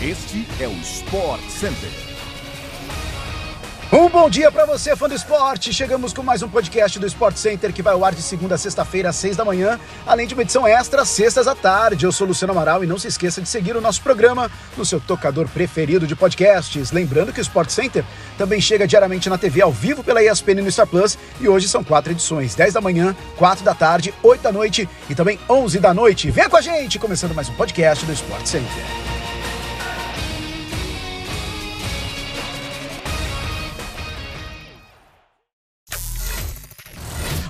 Este é o Sport Center. Um bom dia para você, fã do esporte. Chegamos com mais um podcast do Sport Center que vai ao ar de segunda a sexta-feira às seis da manhã, além de uma edição extra sextas à tarde. Eu sou Luciano Amaral e não se esqueça de seguir o nosso programa no seu tocador preferido de podcasts. Lembrando que o Sport Center também chega diariamente na TV ao vivo pela ESPN no Star Plus e hoje são quatro edições: 10 da manhã, 4 da tarde, 8 da noite e também 11 da noite. Venha com a gente, começando mais um podcast do Sport Center.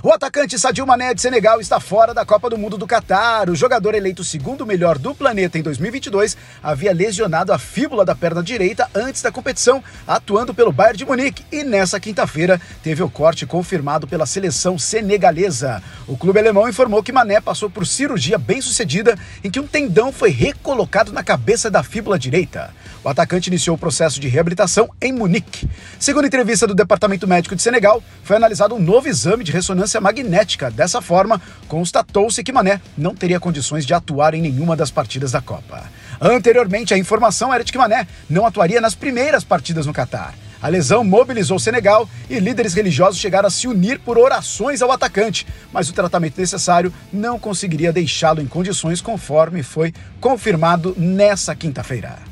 O atacante Sadio Mané de Senegal está fora da Copa do Mundo do Catar. O jogador eleito segundo melhor do planeta em 2022 havia lesionado a fíbula da perna direita antes da competição, atuando pelo Bayern de Munique e nessa quinta-feira teve o corte confirmado pela seleção senegalesa. O clube alemão informou que Mané passou por cirurgia bem-sucedida em que um tendão foi recolocado na cabeça da fíbula direita. O atacante iniciou o processo de reabilitação em Munique. Segundo entrevista do Departamento Médico de Senegal, foi analisado um novo exame de ressonância magnética. Dessa forma, constatou-se que Mané não teria condições de atuar em nenhuma das partidas da Copa. Anteriormente, a informação era de que Mané não atuaria nas primeiras partidas no Catar. A lesão mobilizou o Senegal e líderes religiosos chegaram a se unir por orações ao atacante, mas o tratamento necessário não conseguiria deixá-lo em condições conforme foi confirmado nessa quinta-feira.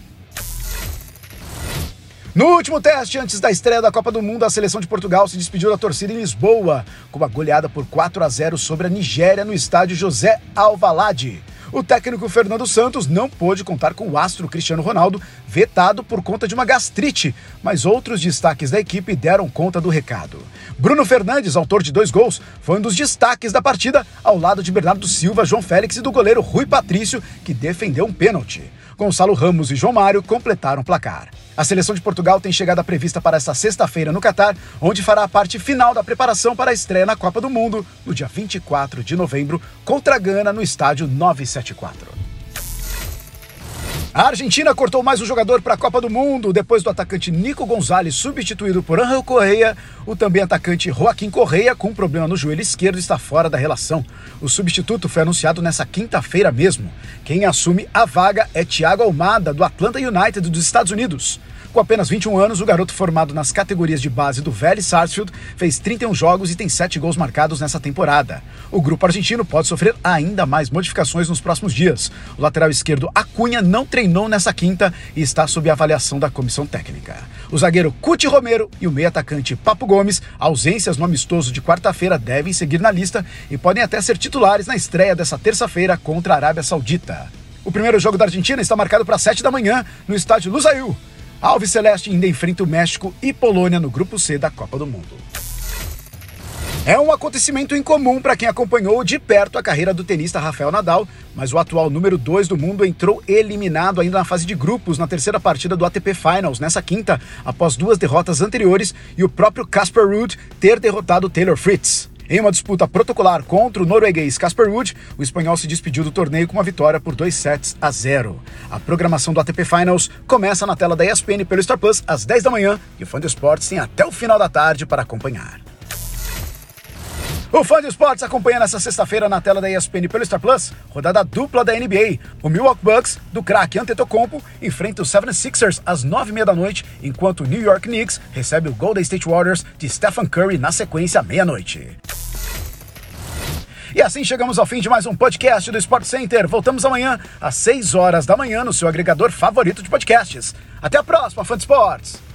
No último teste, antes da estreia da Copa do Mundo, a seleção de Portugal se despediu da torcida em Lisboa, com uma goleada por 4 a 0 sobre a Nigéria no estádio José Alvalade. O técnico Fernando Santos não pôde contar com o astro Cristiano Ronaldo, vetado por conta de uma gastrite, mas outros destaques da equipe deram conta do recado. Bruno Fernandes, autor de dois gols, foi um dos destaques da partida, ao lado de Bernardo Silva, João Félix e do goleiro Rui Patrício, que defendeu um pênalti. Gonçalo Ramos e João Mário completaram o placar. A seleção de Portugal tem chegada prevista para esta sexta-feira no Catar, onde fará a parte final da preparação para a estreia na Copa do Mundo, no dia 24 de novembro, contra a Gana, no estádio 974. A Argentina cortou mais um jogador para a Copa do Mundo. Depois do atacante Nico Gonzalez substituído por Angel Correia, o também atacante Joaquim Correia, com um problema no joelho esquerdo, está fora da relação. O substituto foi anunciado nessa quinta-feira mesmo. Quem assume a vaga é Thiago Almada, do Atlanta United dos Estados Unidos. Com apenas 21 anos, o garoto formado nas categorias de base do Vélez Sarsfield fez 31 jogos e tem 7 gols marcados nessa temporada. O grupo argentino pode sofrer ainda mais modificações nos próximos dias. O lateral esquerdo Acunha não treinou nessa quinta e está sob avaliação da comissão técnica. O zagueiro Cuti Romero e o meio atacante Papo Gomes, ausências no amistoso de quarta-feira, devem seguir na lista e podem até ser titulares na estreia dessa terça-feira contra a Arábia Saudita. O primeiro jogo da Argentina está marcado para 7 da manhã no estádio Lusail. Alves Celeste ainda enfrenta o México e Polônia no grupo C da Copa do Mundo. É um acontecimento incomum para quem acompanhou de perto a carreira do tenista Rafael Nadal, mas o atual número 2 do mundo entrou eliminado ainda na fase de grupos na terceira partida do ATP Finals nessa quinta, após duas derrotas anteriores e o próprio Casper Ruud ter derrotado Taylor Fritz. Em uma disputa protocolar contra o norueguês Casper Ruud, o espanhol se despediu do torneio com uma vitória por 2 sets a 0. A programação do ATP Finals começa na tela da ESPN pelo Star Plus às 10 da manhã e o Fã de Esportes tem até o final da tarde para acompanhar. O Fã de Esportes acompanha nessa sexta-feira na tela da ESPN pelo Star Plus, rodada dupla da NBA. O Milwaukee Bucks, do craque Antetokounmpo, enfrenta os 76ers às nove e meia da noite, enquanto o New York Knicks recebe o Golden State Warriors de Stephen Curry na sequência à meia-noite. E assim chegamos ao fim de mais um podcast do Sport Center. Voltamos amanhã às 6 horas da manhã no seu agregador favorito de podcasts. Até a próxima, fã de esportes!